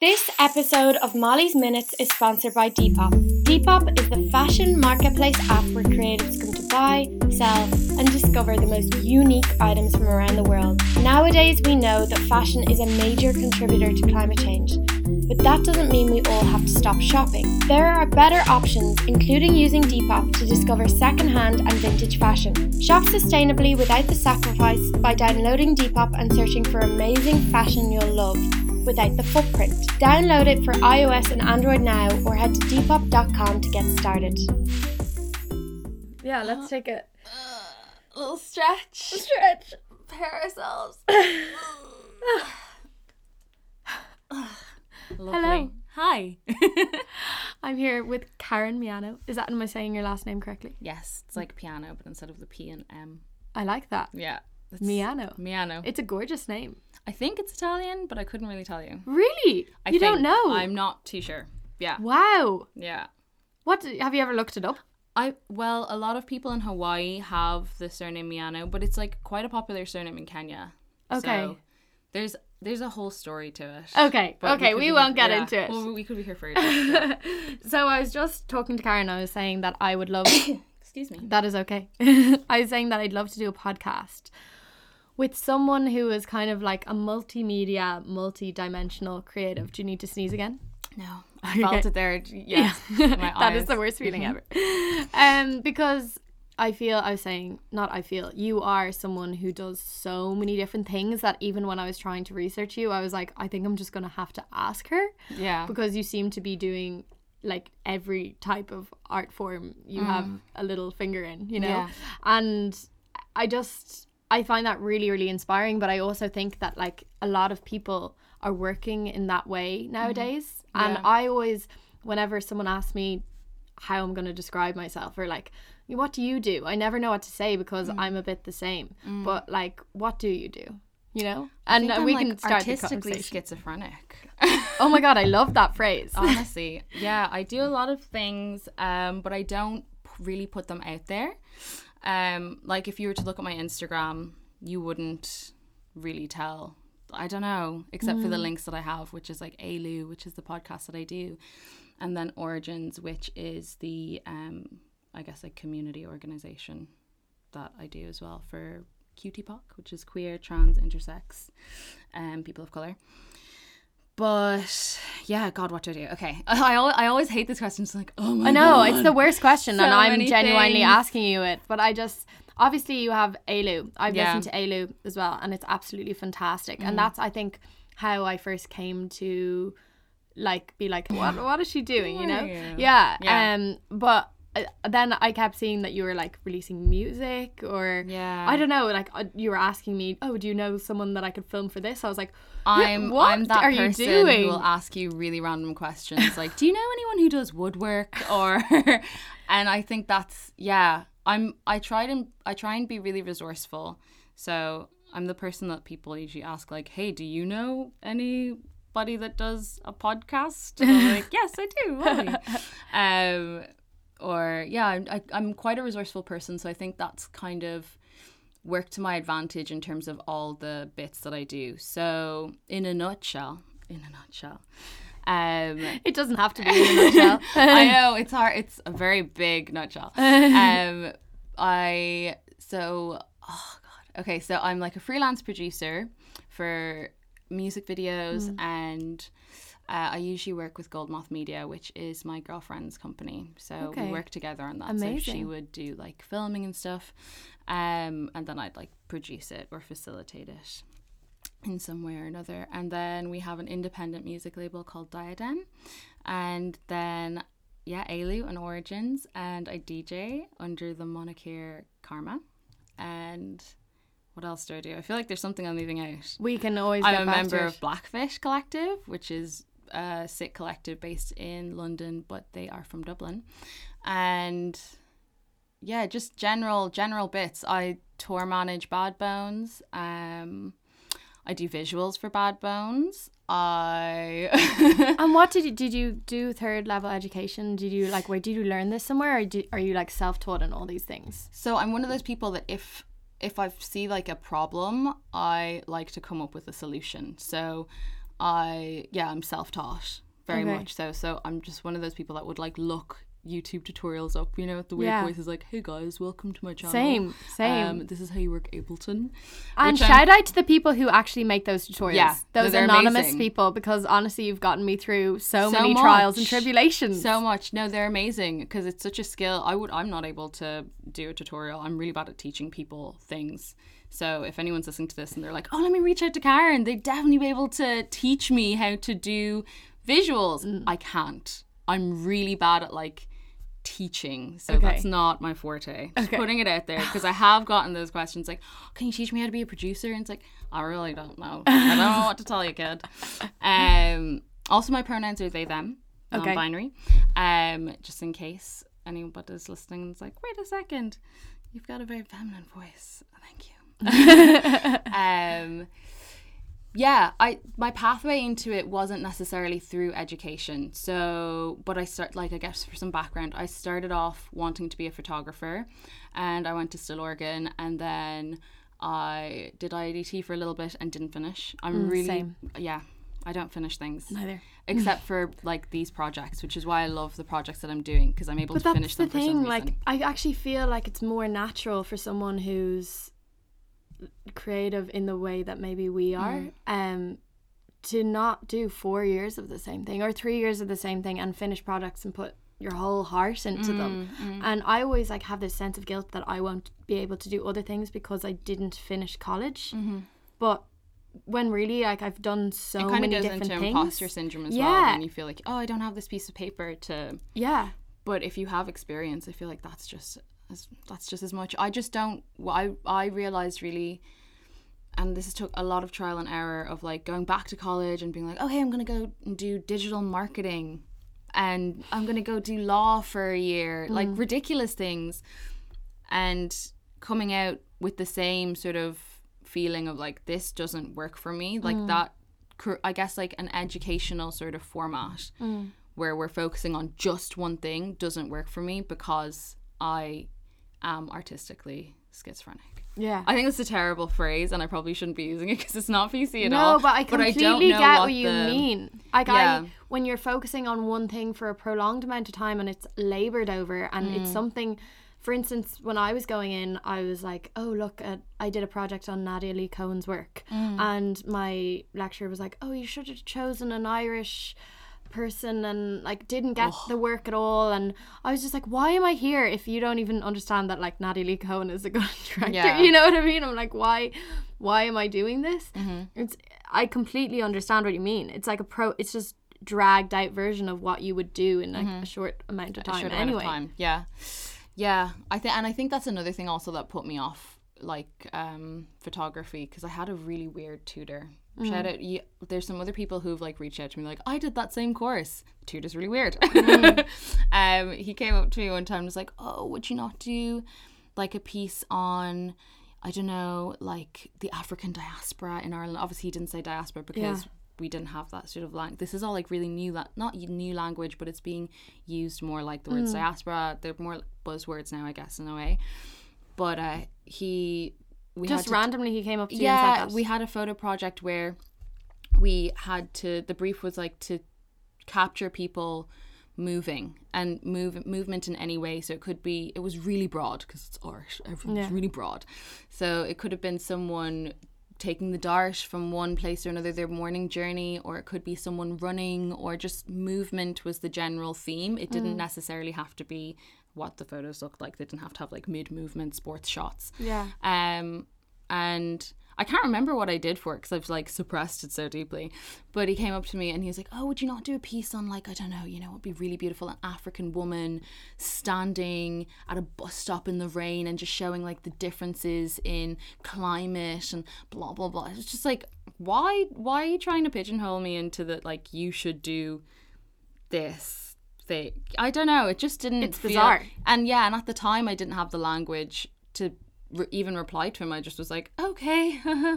This episode of Molly's Minutes is sponsored by Depop. Depop is the fashion marketplace app where creatives come to buy, sell, and discover the most unique items from around the world. Nowadays, we know that fashion is a major contributor to climate change, but that doesn't mean we all have to stop shopping. There are better options, including using Depop to discover secondhand and vintage fashion. Shop sustainably without the sacrifice by downloading Depop and searching for amazing fashion you'll love without the footprint. Download it for iOS and Android now or head to depop.com to get started. Yeah, let's take a uh, little stretch. stretch. Prepare ourselves. Hello. Hi. I'm here with Karen Miano. Is that am I saying your last name correctly? yes, it's like piano, but instead of the P and M. I like that. Yeah. Miano. Miano. It's a gorgeous name. I think it's Italian, but I couldn't really tell you. Really? I you don't know? I'm not too sure. Yeah. Wow. Yeah. What have you ever looked it up? I well, a lot of people in Hawaii have the surname Miano, but it's like quite a popular surname in Kenya. Okay. So there's there's a whole story to it. Okay, okay, could we won't get yeah. into it. Well, we could be here for ages. so I was just talking to Karen. I was saying that I would love. Excuse me. that is okay. I was saying that I'd love to do a podcast with someone who is kind of like a multimedia, multi-dimensional creative. Do you need to sneeze again? No, I Okay. felt it there. Yeah, that is the worst feeling ever. Um, because I feel I was saying not I feel you are someone who does so many different things that even when I was trying to research you, I was like, I think I'm just gonna have to ask her Yeah, because you seem to be doing like every type of art form you have a little finger in, you know? Yeah. And I just I find that really, really inspiring. But I also think that like a lot of people are working in that way mm-hmm. nowadays. And Yeah. I always whenever someone asks me how I'm gonna describe myself or like what do you do? I never know what to say because mm. I'm a bit the same. Mm. But like what do you do? You know? I And I'm, we like, can start the artistically schizophrenic. Oh my god, I love that phrase. Honestly, yeah, I do a lot of things, um, but I don't really put them out there. Um, like if you were to look at my Instagram, you wouldn't really tell. I don't know, except for the links that I have, which is like ALU, which is the podcast that I do, and then Origins, which is the um, I guess like community organization that I do as well for QTPOC, which is queer, trans, intersex, um, people of color. But yeah, God, what do I do? Okay, I, al- I always hate this question. It's like, oh my I know God. it's the worst question, and I'm genuinely things. asking you it. But I just obviously you have ALU. I've Yeah. listened to ALU as well, and it's absolutely fantastic. Mm. And that's I think how I first came to like be like, what what is she doing? You know? Yeah. Yeah. Um. But then I kept seeing that you were like releasing music or Yeah. I don't know. Like uh, you were asking me, oh, do you know someone that I could film for this? I was like, I'm what I'm that are you person doing? who will ask you really random questions like, do you know anyone who does woodwork or? and I think that's yeah. I'm I try and I try and be really resourceful. So I'm the person that people usually ask like, hey, do you know anybody that does a podcast? And I'm like, yes, I do. Um, or yeah, I'm- I, I'm quite a resourceful person, so I think that's kind of worked to my advantage in terms of all the bits that I do. So, in a nutshell, in a nutshell, um, it doesn't have to be in a nutshell. I know it's hard. It's a very big nutshell. Um, I so oh god. Okay, so I'm like a freelance producer for music videos and. Uh, I usually work with Goldmoth Media, which is my girlfriend's company. So Okay. we work together on that. So she would do like filming and stuff, um, and then I'd like produce it or facilitate it in some way or another. And then we have an independent music label called Diadem. And then, yeah, ALU and Origins. And I DJ under the moniker Karma. And what else do I do? I feel like there's something I'm leaving out. we can always. I'm get a back member of. Blackfish Collective, which is a sit collective based in London, but they are from Dublin. And yeah, just general general bits. I tour manage Bad Bones. Um, I do visuals for Bad Bones. I And what did you did you do third level education? Did you like where did you learn this somewhere, or do, are you like self taught in all these things? so I'm one of those people that if if I see like a problem, I like to come up with a solution. So I yeah, I'm self-taught very Okay. much so. So I'm just one of those people that would like look YouTube tutorials up, you know, the weird Yeah. voice is like, "Hey guys, welcome to my channel." Same, same. Um, this is how you work Ableton. And which I'm- shout out to the people who actually make those tutorials. Yeah, those anonymous amazing. people, because honestly, you've gotten me through so, So many trials and tribulations. So much. No, they're amazing because it's such a skill. I would. I'm not able to do a tutorial. I'm really bad at teaching people things. So if anyone's listening to this and they're like, "Oh, let me reach out to Karen," they'd definitely be able to teach me how to do visuals. Mm. I can't. I'm really bad at like teaching. So Okay. that's not my forte. Just Okay. putting it out there because I have gotten those questions like, "Can you teach me how to be a producer?" And it's like, I really don't know. I don't know what to tell you, kid. Um. Also, my pronouns are they them, Okay. non-binary. Um. Just in case anybody is listening and is like, "Wait a second, you've got a very feminine voice." Thank you. um yeah i my pathway into it wasn't necessarily through education so but i start like i guess for some background i started off wanting to be a photographer and i went to Stillorgan and then i did idt for a little bit and didn't finish i'm really same. yeah i don't finish things Neither. except for like these projects which is why i love the projects that i'm doing because i'm able But to finish that's the them for some thing. Like. I actually feel like it's more natural for someone who's creative in the way that maybe we are, Mm. um, to not do four years of the same thing or three years of the same thing and finish products and put your whole heart into them. Mm, And I always like have this sense of guilt that I won't be able to do other things because I didn't finish college. Mm-hmm. But when really, like, I've done so it kind of many goes different into things. imposter syndrome as well and you feel like oh i don't have this piece of paper to Yeah. but if you have experience i feel like that's just as that's just as much. I just don't i i realized really and this took a lot of trial and error of like going back to college and being like okay i'm gonna go and do digital marketing and i'm gonna go do law for a year hmm. like ridiculous things. And coming out with the same sort of feeling of like this doesn't work for me like hmm. that i guess like an educational sort of format hmm. where we're focusing on just one thing doesn't work for me because i am artistically schizophrenic Yeah. i think it's a terrible phrase and i probably shouldn't be using it because it's not pc at no, all but I don't completely get what, what you the- mean. Like Yeah. I, when you're focusing on one thing for a prolonged amount of time and it's labored over, and Mm. it's something. For instance, when I was going in, I was like, "Oh, look at I did a project on Nadia Lee Cohen's work," Mm. and my lecturer was like, "Oh, you should have chosen an Irish." Person and like didn't get the work at all and I was just like why am I here if you don't even understand that like Natalie Lee Cohen is a good director Yeah. you know what I mean I'm like why why am I doing this Mm-hmm. it's I completely understand what you mean it's like a pro it's just dragged out version of what you would do in like a short amount of time Mm-hmm. short amount anyway of time. Yeah, yeah. I think, and I think that's another thing also that put me off like um photography because I had a really weird tutor. Mm. Shout out! You, there's some other people who've like reached out to me like I did that same course. The tutor's really weird. Mm. um, he came up to me one time and was like, "Oh, would you not do like a piece on?" I don't know, like the African diaspora in Ireland. Obviously, he didn't say diaspora because Yeah. we didn't have that sort of language. This is all like really new, la- not new language, but it's being used more like the words diaspora. They're more buzzwords now, I guess, in a way. But uh, he, we just to randomly he came up to you yeah, and said that we had a photo project where we had to. The brief was like to capture people moving and move movement in any way. So it could be. It was really broad because it's art. Everything's Yeah. really broad. So it could have been someone taking the dart from one place or another their morning journey or it could be someone running or just movement was the general theme it Mm. didn't necessarily have to be what the photos looked like they didn't have to have like mid movement sports shots yeah um, and I can't remember what I did for it because I've like suppressed it so deeply. But he came up to me and he was like, "Oh, would you not do a piece on like I don't know, you know, it'd be really beautiful an African woman standing at a bus stop in the rain and just showing like the differences in climate and blah blah blah." It's just like, why why are you trying to pigeonhole me into that? like you should do this thing? I don't know. It just didn't. It's feel- bizarre. and yeah, and at the time I didn't have the language to re- even reply to him. I just was like, okay,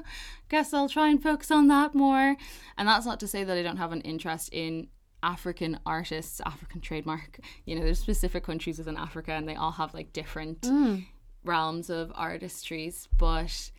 guess I'll try and focus on that more. And that's not to say that I don't have an interest in African artists, African trademark. You know, there's specific countries within Africa and they all have like different realms of artistries. But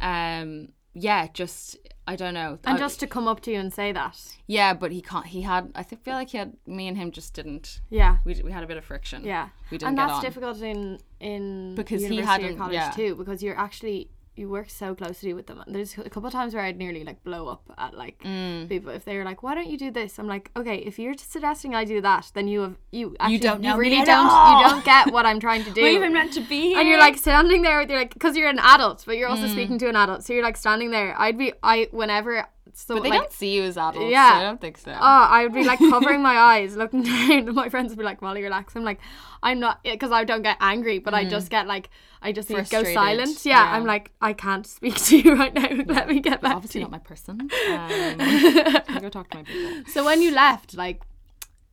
um yeah, just I don't know. And I- just to come up to you and say that. yeah, but he can't. He had. I feel like he had. Me and him just didn't. Yeah. We, we had a bit of friction. Yeah. we didn't and that's on. difficult in in Because he hadn't- college yeah. too because you're actually you work so closely with them. There's a couple of times where I'd nearly like blow up at like Mm. people if they were like, "Why don't you do this?" I'm like, "Okay, if you're suggesting I do that, then you have you actually, you don't know me really at don't all." you don't get what I'm trying to do." We're even meant to be here. and you're like standing there with you're like because you're an adult, but you're also Mm. speaking to an adult, so you're like standing there. I'd be I whenever so but they like don't see you as adults. Yeah. so I don't think so. Oh, I would be like covering my eyes, looking down. My friends would be like, "Molly, relax." I'm like, I'm not because I don't get angry, but I just get like, I just to go silent. Yeah, yeah. I'm like, I can't speak to you right now. Let me get back to Obviously you. not my person. Um, go talk to my people. So when you left, like,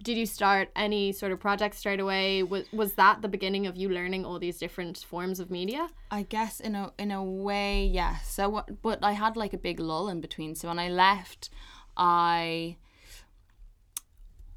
did you start any sort of project straight away? Was was that the beginning of you learning all these different forms of media? I guess in a in a way, yeah. So what? But I had like a big lull in between. So when I left, I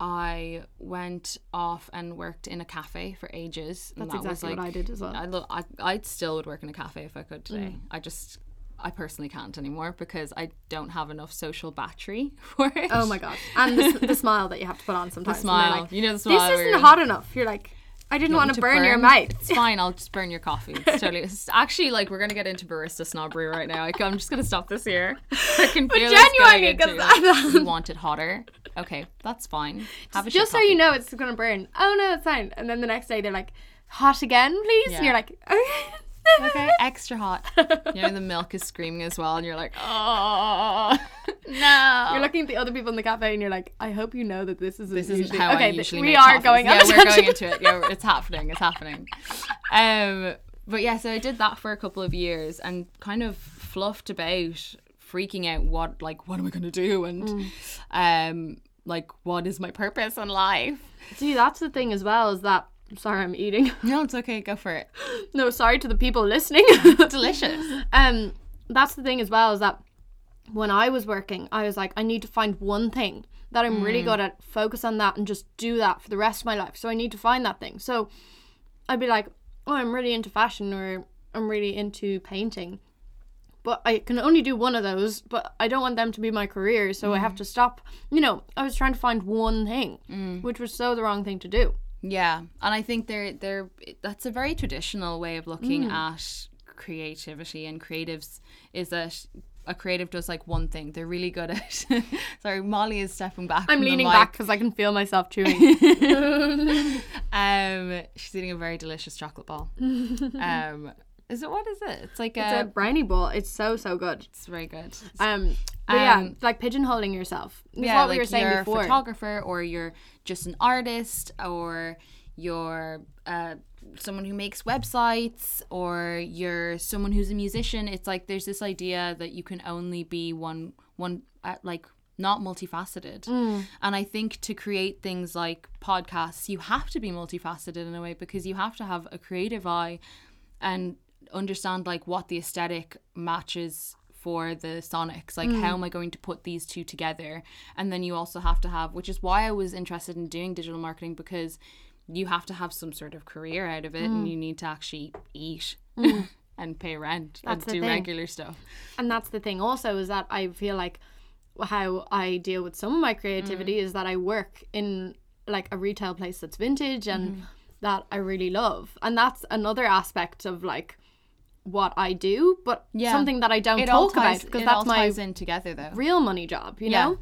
I went off and worked in a cafe for ages. and That's that was, exactly what I did as well. I, lo- I I still would work in a cafe if I could today. Mm. I just I personally can't anymore because I don't have enough social battery for it. Oh my god! And the, the smile that you have to put on sometimes. they're smile, like, you know the smile. this isn't hot enough. You're like, I didn't want to to burn, your burn? mouth. It's fine. I'll just burn your coffee. It's totally. It's actually like we're gonna get into barista snobbery right now. Like, I'm just gonna stop this here. I can feel going genuinely, 'cause into. you want it hotter? Okay, that's fine. Have a just so you know it's gonna burn. Oh no, it's fine. And then the next day they're like, hot again, please. And you're like, okay. Okay, extra hot. You know the milk is screaming as well, and you're like, oh no. You're looking at the other people in the cafe and you're like, I hope you know that this isn't this isn't usually. how okay, I usually we make are coffees. going Yeah, we're going into it. Yeah, it's happening. It's happening. Um, but yeah, so I did that for a couple of years and kind of fluffed about, freaking out. What like what am I gonna do? And Mm. um, like what is my purpose in life? See, that's the thing as well is that. Sorry, I'm eating. No, it's okay. Go for it. no, sorry to the people listening. Delicious. um, that's the thing as well is that when I was working, I was like, I need to find one thing that I'm really mm. good at, focus on that, and just do that for the rest of my life. So I need to find that thing. So I'd be like, oh, I'm really into fashion or I'm really into painting. But I can only do one of those, but I don't want them to be my career, so I have mm. to stop. You know, I was trying to find one thing, mm. which was so the wrong thing to do. Yeah, and I think they're they're that's a very traditional way of looking Mm. at creativity and creatives is that a creative does like one thing. They're really good at. Sorry, Molly is stepping back. I'm leaning back because I can feel myself chewing. Um, she's eating a very delicious chocolate ball. um, is it what is it? It's like it's a a. brownie ball. It's so so good. It's very good. Um, but yeah, Um, like pigeonholing yourself. That's yeah, what we like were saying you're before. a photographer or you're just an artist or you're uh, someone who makes websites or you're someone who's a musician. It's like there's this idea that you can only be one one uh, like not multifaceted. Mm. And I think to create things like podcasts, you have to be multifaceted in a way because you have to have a creative eye and understand like what the aesthetic matches for the sonics like how am i going to put these two together and then you also have to have which is why i was interested in doing digital marketing because you have to have some sort of career out of it and you need to actually eat and pay rent That's and do thing. regular stuff And that's the thing also is that I feel like how I deal with some of my creativity Mm. is that I work in like a retail place that's vintage and Mm-hmm. that I really love. And that's another aspect of like what I do, but Yeah. something that I don't it talk ties, about because that's all my ties in together though real money job, you Yeah. know?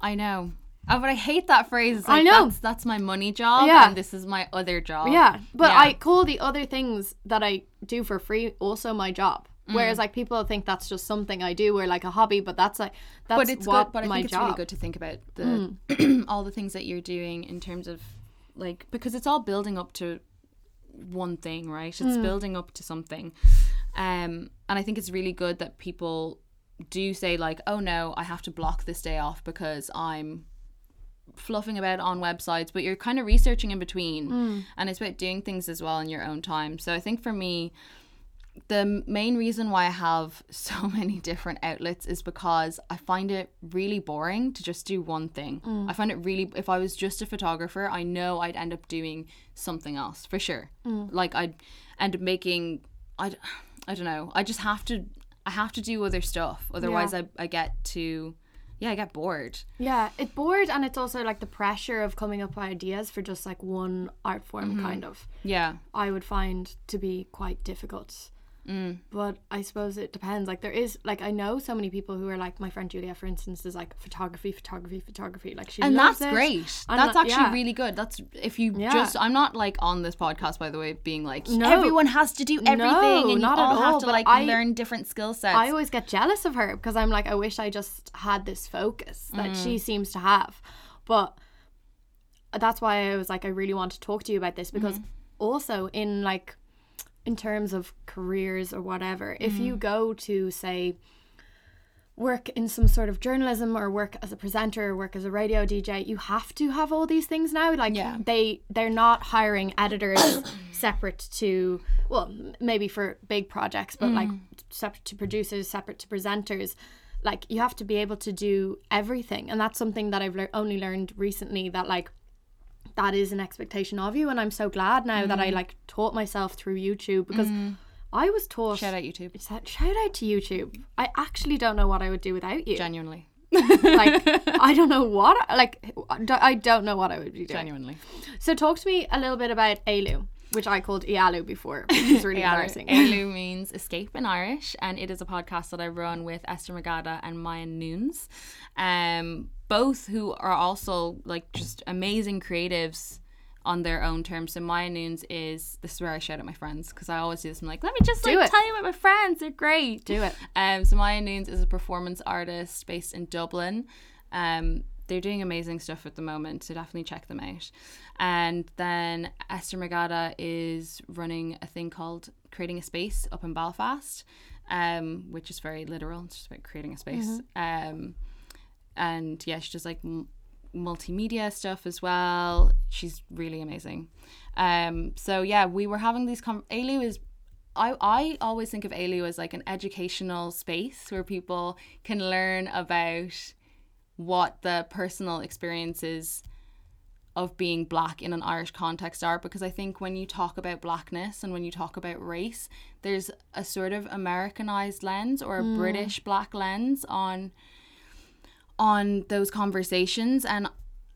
i know oh, but I hate that phrase. It's I know. That's, that's my money job, Yeah. and this is my other job. Yeah, but Yeah. I call the other things that I do for free also my job. Mm. Whereas like people think that's just something I do or like a hobby, but that's like that's but it's what good. But I my think it's job. Mm. really good to think about the all the things that you're doing in terms of like because it's all building up to one thing, right? It's Mm. building up to something, um, and I think it's really good that people do say like, "Oh no, I have to block this day off because I'm." fluffing about on websites but you're kind of researching in between Mm. and it's about doing things as well in your own time so i think for me the main reason why I have so many different outlets is because I find it really boring to just do one thing. I find it really, if I was just a photographer, I know I'd end up doing something else for sure. Like I'd end up making, I, I don't know, I just have to I have to do other stuff. Otherwise, I, I get to, yeah, I get bored. Yeah, it's bored and it's also like the pressure of coming up with ideas for just like one art form Mm-hmm. kind of. Yeah. I would find to be quite difficult. Mm. But I suppose it depends. Like there is like I know so many people who are like my friend Julia, for instance, is like photography, photography, photography. Like she and loves that's it. great. And, that's actually yeah. really good. That's if you Yeah. just. I'm not like on this podcast, by the way, being like No. everyone has to do everything, No, and not you all all, have to like I- learn different skill sets. I always get jealous of her because I'm like, I wish I just had this focus that Mm. she seems to have. But that's why I was like, I really want to talk to you about this because Mm-hmm. also in like, in terms of careers or whatever, if you Mm. go to say, work in some sort of journalism or work as a presenter or work as a radio DJ you have to have all these things now like Yeah. they they're not hiring editors separate to well maybe for big projects but like Mm. separate to producers separate to presenters like you have to be able to do everything and that's something that I've lear- only learned recently that like that is an expectation of you and I'm so glad now that Mm. I like taught myself through YouTube because I was taught Shout out YouTube. that shout out to YouTube. I actually don't know what I would do without you. Genuinely. like I don't know what like I don't know what I would be doing. Genuinely. So talk to me a little bit about Ailu, which I called Ialu before, which is really embarrassing. Ailu means escape in Irish, and it is a podcast that I run with Esther Magada and Maya Noons, um, both who are also like just amazing creatives on their own terms. So Maya Noons is this is where I shout at my friends because I always do this. I'm like, let me just like tell you about my friends. They're great. Do it. Um, so Maya Noons is a performance artist based in Dublin. Um, they're doing amazing stuff at the moment, so definitely check them out. And then Esther Magada is running a thing called Creating a Space up in Belfast, um, which is very literal. It's just about creating a space. Um, and yeah, she does like m- multimedia stuff as well. She's really amazing. Um, so yeah, we were having these. Com- Ailu is I, I always think of ALU as like an educational space where people can learn about what the personal experiences of being black in an Irish context are because I think when you talk about blackness and when you talk about race, there's a sort of Americanized lens or a British black lens on on those conversations. And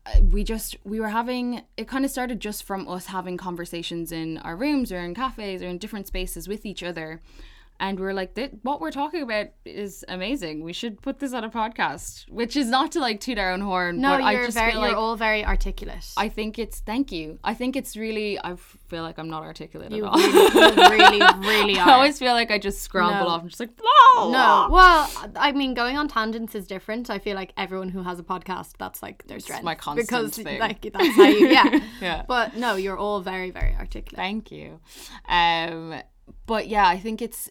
uh, we just we were having it kind of started just from us having conversations in our rooms or in cafes or in different spaces with each other and we are like what we're talking about is amazing we should put this on a podcast which is not to like toot our own horn No, but i you're just very feel you're all very articulate. i think it's thank you i think it's really i feel like i'm not articulate you at all really, really, really are. i always feel like i just scramble No. off and just like blah, no, well, I mean, going on tangents is different. I feel like everyone who has a podcast, that's like their strength. my constant because thing. like that's how you, yeah. Yeah. But no, you're all very, very articulate. Thank you. Um, but yeah, I think it's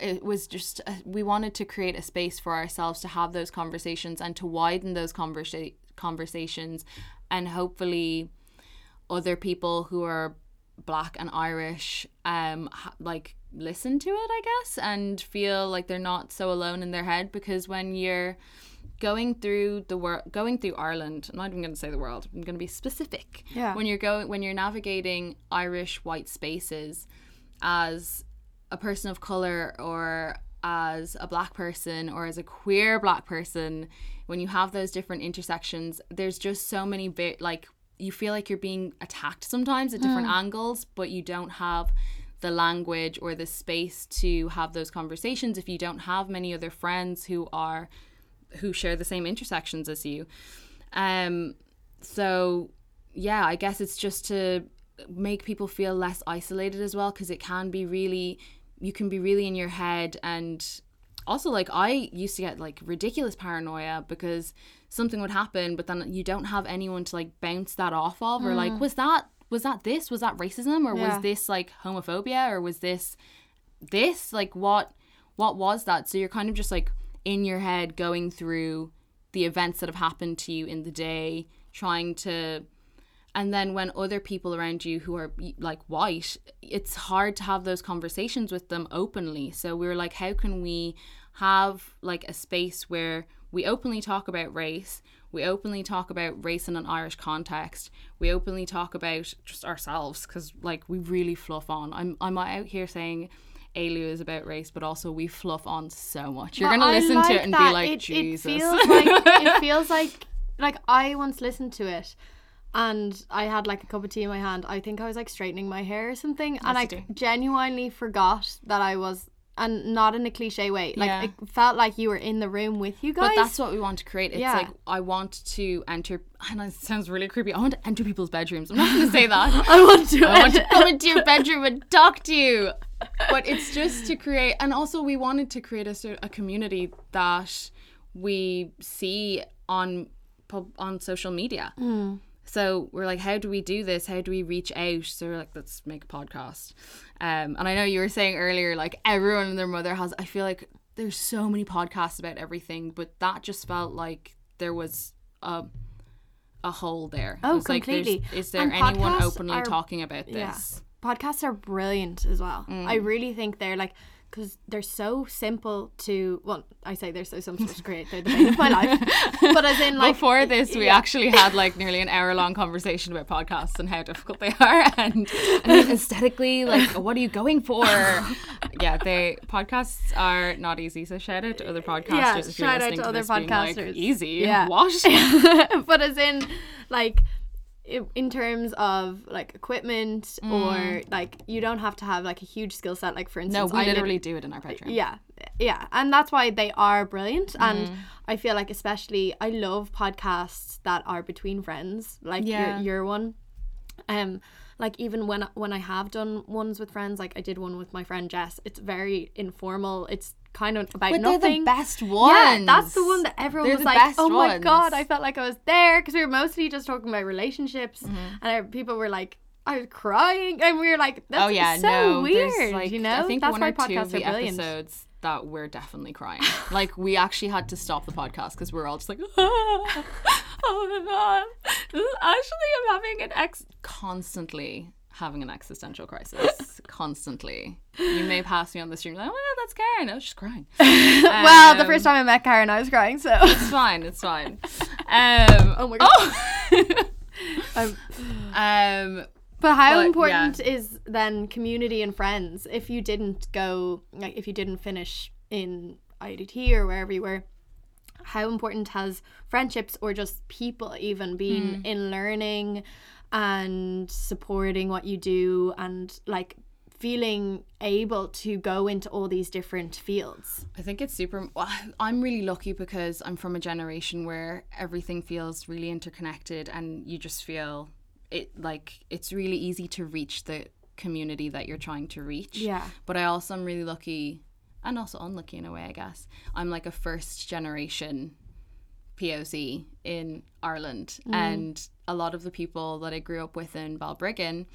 it was just uh, we wanted to create a space for ourselves to have those conversations and to widen those conversa- conversations, and hopefully, other people who are black and Irish, um, ha- like listen to it, I guess, and feel like they're not so alone in their head because when you're going through the world going through Ireland I'm not even going to say the world I'm going to be specific Yeah. when you're going when you're navigating Irish white spaces as a person of color or as a black person or as a queer black person when you have those different intersections there's just so many bit like you feel like you're being attacked sometimes at different angles but you don't have the language or the space to have those conversations if you don't have many other friends who are who share the same intersections as you. Um so yeah i guess it's just to make people feel less isolated as well because it can be really you can be really in your head. And also like i used to get like ridiculous paranoia because something would happen but then you don't have anyone to like bounce that off of or like mm. was that was that this? Was that racism? Or Yeah. was this like homophobia? Or was this this? Like what what was that? So you're kind of just like in your head going through the events that have happened to you in the day trying to and then when other people around you who are like white it's hard to have those conversations with them openly so we were like how can we have like a space where we openly talk about race we openly talk about race in an irish context we openly talk about just ourselves because like we really fluff on i'm i'm out here saying Ailu is about race, but also we fluff on so much. You're But gonna I listen like to it and that. be like, it, Jesus. It feels like it feels like like I once listened to it and I had like a cup of tea in my hand. I think I was like straightening my hair or something, and I do. genuinely forgot that I was, and not in a cliche way. Like Yeah. it felt like you were in the room with you guys. But that's what we want to create. It's Yeah. like I want to enter. And it sounds really creepy. I want to enter people's bedrooms. I'm not going to say that. I want to. I want to come into your bedroom and talk to you. But it's just to create, and also we wanted to create a, sort- a community that we see on on social media. Hmm. So we're like, how do we do this? How do we reach out? So we're like, let's make a podcast. Um, and I know you were saying earlier, like everyone and their mother has. I feel like there's so many podcasts about everything, but that just felt like there was a a hole there. Oh, was like, completely. is there And anyone openly are- talking about this? Yeah. Podcasts are brilliant as well. Mm. I really think they're like because they're so simple to. Well, I say they're so simple to create. They're the bane of my life. But as in, like Before this, we yeah. actually had like nearly an hour long conversation about podcasts and how difficult they are, and, and aesthetically, like, what are you going for? yeah, they podcasts are not easy. So shout out to other podcasters. Yeah, if you're shout out listening to other this being like, podcasters. easy. Yeah. What? but as in like in terms of like equipment or like you don't have to have like a huge skill set like for Mm. no, instance we I lit- literally do it in our bedroom. yeah yeah and that's why they are brilliant Mm. and i feel like especially i love podcasts that are between friends like Yeah. your, your one um like even when when i have done ones with friends like i did one with my friend jess it's very informal it's kind of about But nothing they're the best ones. yeah, that's the one that everyone They're was like, "Oh my ones. god!" I felt like I was there because we were mostly just talking about relationships, Mm-hmm. and I, people were like, "I was crying," and we were like, "That's oh yeah, so no, weird." like you know, I think that's one why or two podcasts of the are brilliant. episodes that we're definitely crying. like we actually had to stop the podcast because we are all just like, oh my god, actually I'm having an ex constantly having an existential crisis constantly. You may pass me on the street like, oh my god, that's Karen. I was just crying. well, the Um, first time I met Karen, I was crying. So, It's fine. It's fine. Um, oh my god. oh. Um, um, But how But, important is then community and friends if you didn't go, like, if you didn't finish in IDT or wherever you were? How important has friendships or just people even been Hmm. in learning and supporting what you do and like feeling able to go into all these different fields? I think it's super. well, I'm really lucky because I'm from a generation where everything feels really interconnected, and you just feel it like it's really easy to reach the community that you're trying to reach. Yeah. But I also am really lucky, and also unlucky in a way, I guess. I'm like a first generation POC in Ireland, and a lot of the people that I grew up with in Balbriggan.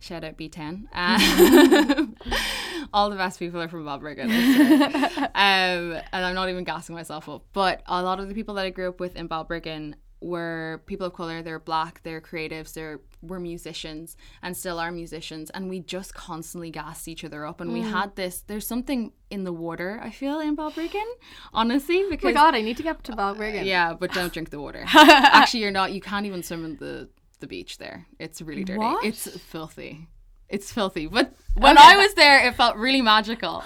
Shout out B10. Um, all the best people are from Balbriggan. Um, and I'm not even gassing myself up. But a lot of the people that I grew up with in Balbriggan were people of color. They're black. They're creatives. They're were musicians and still are musicians. And we just constantly gassed each other up. And we mm. had this. There's something in the water. I feel in Balbriggan, honestly, Oh my god, I need to get to Balbriggan. yeah, but don't drink the water. Actually, you're not. You can't even swim in the the beach there. It's really dirty. What? It's filthy. It's filthy. But when I was there, it felt really magical.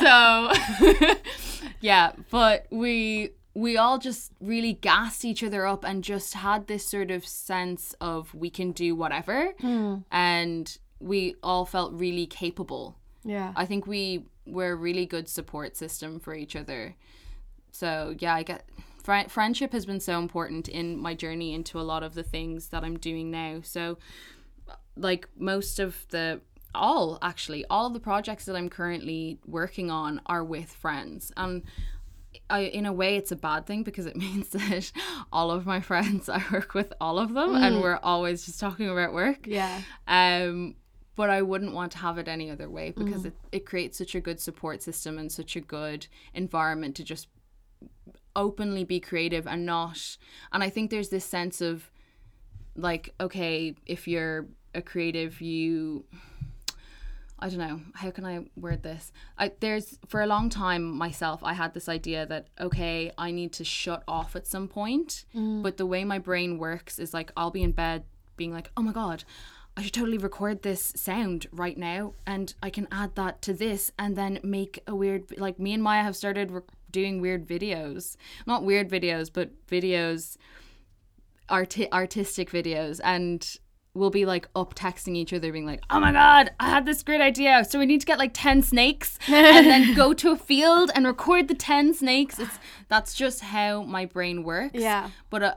So, yeah. But we we all just really gassed each other up and just had this sort of sense of we can do whatever, hmm. and we all felt really capable. Yeah. I think we were a really good support system for each other. So yeah, I get fri- friendship has been so important in my journey into a lot of the things that I'm doing now. So like most of the all actually all of the projects that I'm currently working on are with friends and I, in a way it's a bad thing because it means that all of my friends I work with all of them and we're always just talking about work Yeah. um, but I wouldn't want to have it any other way because it, it creates such a good support system and such a good environment to just openly be creative and not. And I think there's this sense of like, okay, if you're a creative, you. I don't know how can I word this. I, there's for a long time myself I had this idea that okay I need to shut off at some point, mm. but the way my brain works is like I'll be in bed being like oh my god I should totally record this sound right now and I can add that to this and then make a weird like me and Maya have started re- doing weird videos. Not weird videos, but videos arti- artistic videos and we'll be like up texting each other being like oh my god i had this great idea. So we need to get like 10 snakes and then go to a field and record the 10 snakes. It's that's just how my brain works. Yeah. but uh,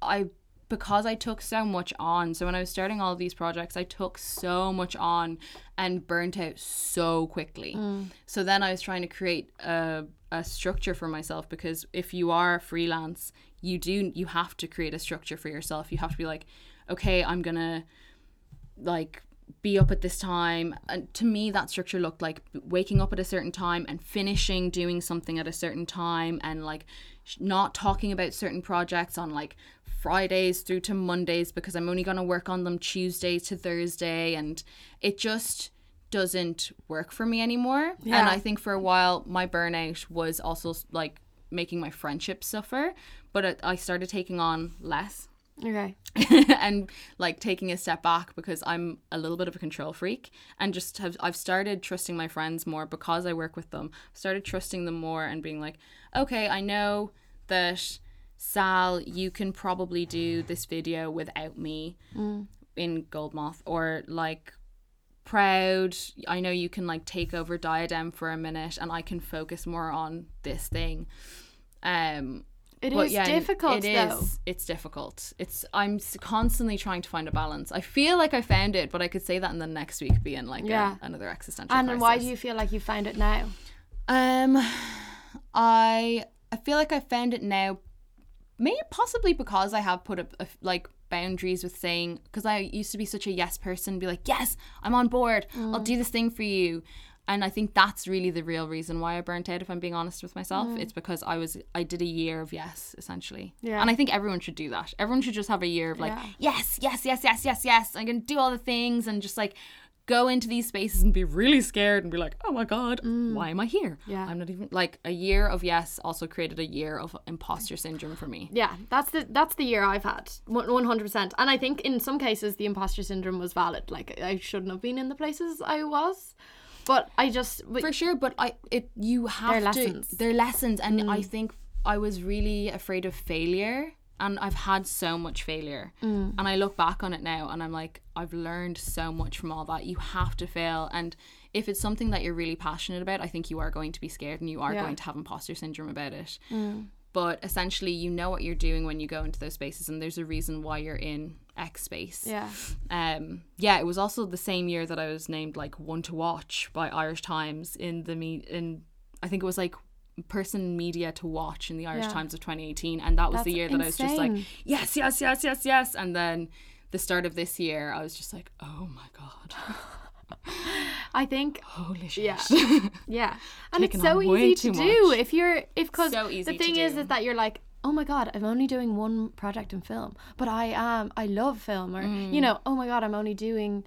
i because i took so much on so when i was starting all of these projects i took so much on and burnt out so quickly. So then i was trying to create a, a structure for myself because if you are freelance you do you have to create a structure for yourself. You have to be like okay i'm gonna like be up at this time. And to me that structure looked like waking up at a certain time and finishing doing something at a certain time and like not talking about certain projects on like fridays through to mondays because i'm only going to work on them tuesday to thursday. And it just doesn't work for me anymore. Yeah. and i think for a while my burnout was also like making my friendships suffer. But i started taking on less Okay. and like taking a step back because I'm a little bit of a control freak and just have I've started trusting my friends more because I work with them. Started trusting them more and being like, okay, I know that Sal, you can probably do this video without me in Goldmoth or like proud i know you can like take over diadem for a minute and i can focus more on this thing um It but is yeah, difficult It though. is. It's difficult. It's. I'm constantly trying to find a balance. I feel like I found it, but I could say that in the next week being like a- Yeah. another existential. And then why do you feel like you found it now? Um, I I feel like I found it now. Maybe possibly because I have put up a, like boundaries with saying because I used to be such a yes person, be like yes, I'm on board. I'll Mm. do this thing for you. And I think that's really the real reason why I burnt out. If I'm being honest with myself, it's because I was I did a year of yes essentially. Mm. Yeah. And I think everyone should do that. Everyone should just have a year of like Yeah. yes, yes, yes, yes, yes, yes. I'm gonna do all the things and just like go into these spaces and be really scared and be like, oh my god, why am I here? Mm. Yeah. I'm not even like a year of yes also created a year of imposter syndrome for me. Yeah, that's the that's the year I've had, one hundred percent. And I think in some cases the imposter syndrome was valid. Like I shouldn't have been in the places I was, but I just but For sure, but I it you have They're to lessons. Mm. they're lessons and I think I was really afraid of failure and I've had so much failure. Mm. And I look back on it now and I'm like I've learned so much from all that. You have to fail and if it's something that you're really passionate about, I think you are going to be scared and you are Yeah. going to have imposter syndrome about it. But essentially, you know what you're doing when you go into those spaces, and there's a reason why you're in X space. Yeah, um yeah it was also the same year that i was named like one to watch by irish times in the me in i think it was like person media to watch in the irish Yeah. times of 2018 and that was That's the year that i was just like yes yes yes yes yes. And then the start of this year i was just like oh my god. I think holy shit. Yeah, yeah, and it's so easy to too do if you're if because So the thing is is that you're like. Oh my god, I'm only doing one project in film, but I am I love film or Mm. you know, oh my god, I'm only doing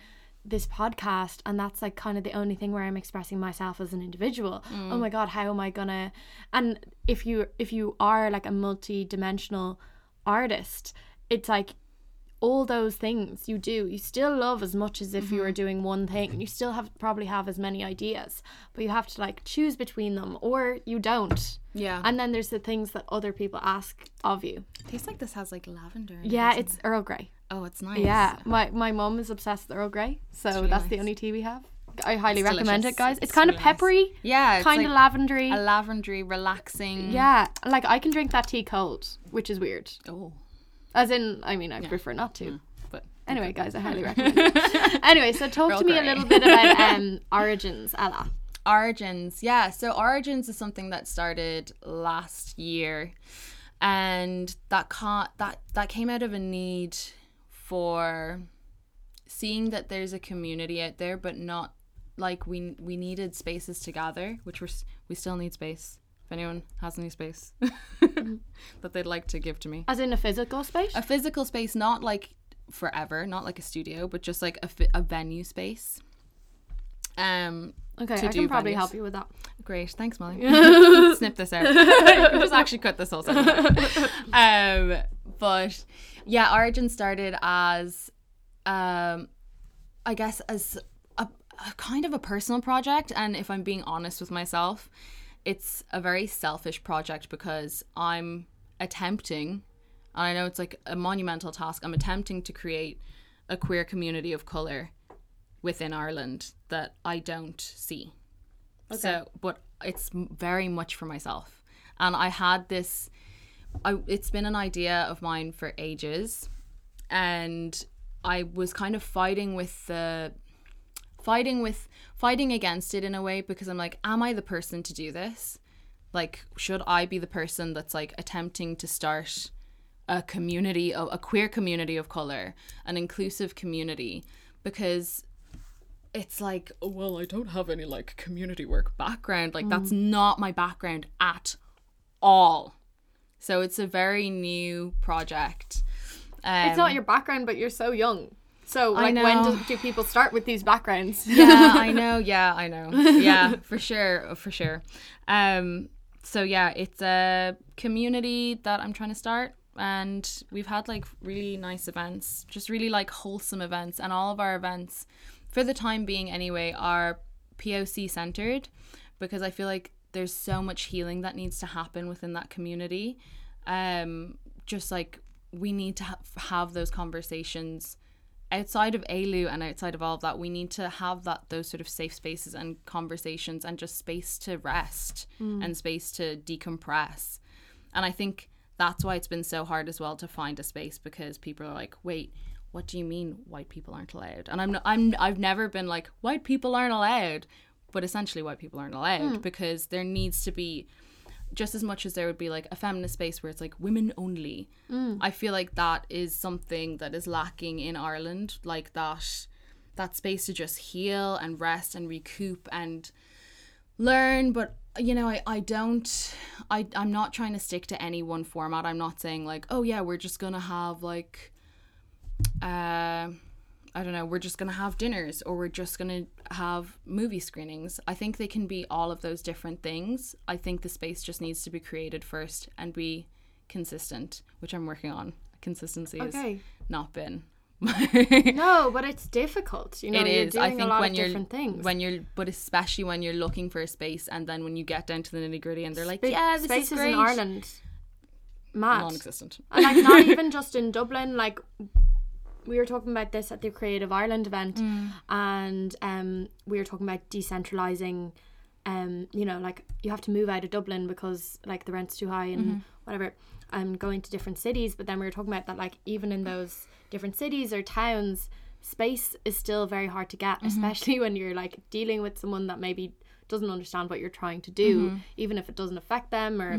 this podcast and that's like kind of the only thing where I'm expressing myself as an individual. Mm. Oh my god, how am I gonna and if you if you are like a multi-dimensional artist, it's like all those things you do you still love as much as if you were mm-hmm. doing one thing. And you still have probably have as many ideas but you have to like choose between them or you don't. Yeah. And then there's the things that other people ask of you. Tastes like this has like lavender in it, yeah doesn't it's earl grey. Oh it's nice. Yeah my my mom is obsessed with earl grey so really that's the only tea we have. I highly It's recommend delicious. it guys. It's, It's kind of really nice. peppery yeah it's kind of like lavendery. a lavendery relaxing. Yeah like i can drink that tea cold which is weird. Oh as in i mean i prefer not to but Anyway, guys, I highly recommend it. Anyway, so talk Earl to me a little bit about um origins, Ella. Origins, yeah. So Origins is something that started last year, and that ca- that that came out of a need for seeing that there's a community out there, but not like we we needed spaces to gather, which we're we still need space. If anyone has any space that they'd like to give to me, As in a physical space? a physical space, not like forever, not like a studio, but just like a, fi- a venue space. Um, Okay, I can probably venues. help you with that. Great, thanks, Molly. Snip this out. I just actually cut this whole segment. Um, but yeah, Origin started as um I guess as a, a kind of a personal project, and if I'm being honest with myself, it's a very selfish project because I'm attempting, and I know it's like a monumental task. I'm attempting to create a queer community of color within Ireland that I don't see. Okay. So, but it's very much for myself. And I had this, I, it's been an idea of mine for ages. And I was kind of fighting with the, fighting with, fighting against it in a way because I'm like, am I the person to do this? Like, should I be the person that's like attempting to start a community, of a queer community of color, an inclusive community? Because it's like, oh, well, I don't have any like community work background. Like, that's not my background at all. So it's a very new project. Um, It's not your background, but you're so young. So, like, when do, do people start with these backgrounds? yeah, I know. Yeah, I know. Yeah, for sure, for sure. Um, so yeah, it's a community that I'm trying to start, and we've had like really nice events, just really like wholesome events, and all of our events, for the time being anyway, are POC centered, because I feel like there's so much healing that needs to happen within that community. Um, just like we need to ha- have those conversations outside of Ailu and outside of all of that, we need to have that those sort of safe spaces and conversations and just space to rest hmm. and space to decompress. And I think that's why it's been so hard as well to find a space because people are like, wait, what do you mean white people aren't allowed? And I'm not, I'm I've never been like white people aren't allowed, but essentially white people aren't allowed hmm. because there needs to be just as much as there would be like a feminist space where it's like women only i feel like that is something that is lacking in ireland like that that space to just heal and rest and recoup and learn. But you know i, I don't I, i'm not trying to stick to any one format. I'm not saying like oh yeah we're just gonna have like uh I don't know, we're just going to have dinners or we're just going to have movie screenings. I think they can be all of those different things. I think the space just needs to be created first and be consistent, which I'm working on. Consistency has Okay. not been. No, but it's difficult. You know, it you're is. doing I think a lot when of you're different things. when you're, but especially when you're looking for a space, and then when you get down to the nitty gritty, and they're like, Spa- "Yeah, this spaces is great," in Ireland, mad. non-existent. and like not even just in Dublin, like we were talking about this at the Creative Ireland event mm. and um we were talking about decentralizing um you know like you have to move out of Dublin because like the rent's too high and mm-hmm. whatever and going to different cities but then we were talking about that like even in those different cities or towns space is still very hard to get mm-hmm. especially when you're like dealing with someone that maybe doesn't understand what you're trying to do mm-hmm. even if it doesn't affect them or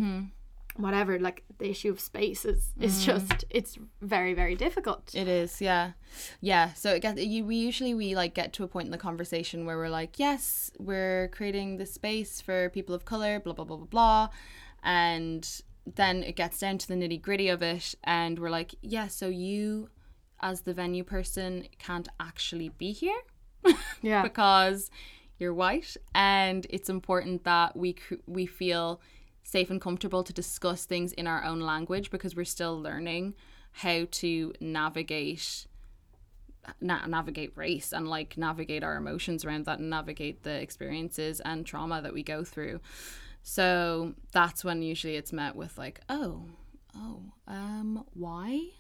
whatever like the issue of space is is mm. just it's very very difficult It is, yeah, yeah. So it gets you. We usually we like get to a point in the conversation where we're like, yes, we're creating this space for people of color, blah blah blah blah blah, and then it gets down to the nitty gritty of it, and we're like, yeah, so you, as the venue person, can't actually be here yeah because you're white and it's important that we we feel safe and comfortable to discuss things in our own language because we're still learning how to navigate na- navigate race and like navigate our emotions around that and navigate the experiences and trauma that we go through. So that's when usually it's met with like oh oh um why?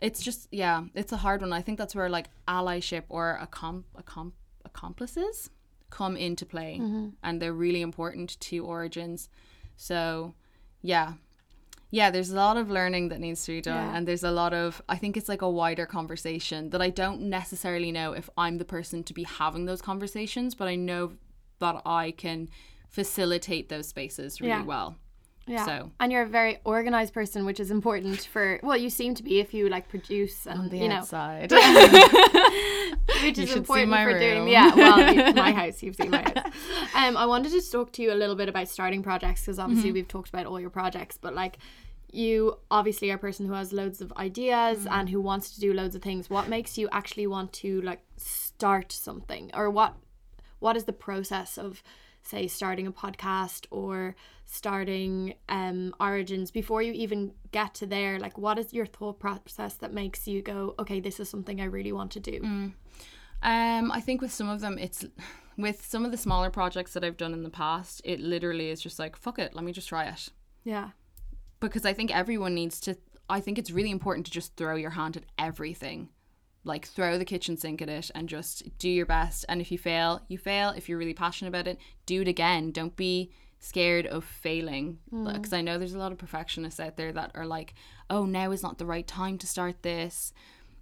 It's just yeah it's a hard one. I think that's where like allyship or a comp a comp accomplices come into play and they're really important to origins so yeah yeah there's a lot of learning that needs to be done Yeah. and there's a lot of i think it's like a wider conversation that i don't necessarily know if i'm the person to be having those conversations but i know that i can facilitate those spaces really Yeah. well yeah. So. And you're a very organized person which is important for well you seem to be if you like produce and on the you know. outside. Which You is important for room. doing yeah well my house you've seen my house. Um i wanted to talk to you a little bit about starting projects because Mm-hmm. obviously we've talked about all your projects but like you obviously are a person who has loads of ideas Mm-hmm. and who wants to do loads of things. What makes you actually want to like start something? Or what what is the process of say starting a podcast or starting um origins before you even get to there like what is your thought process that makes you go okay this is something i really want to do Um, I think with some of them, it's with some of the smaller projects that I've done in the past. It literally is just like fuck it, let me just try it Yeah. because I think everyone needs to. I think it's really important to just throw your hand at everything, like throw the kitchen sink at it and just do your best. And if you fail, you fail. If you're really passionate about it, do it again. Don't be scared of failing mm. because I know there's a lot of perfectionists out there that are like, oh, now is not the right time to start this.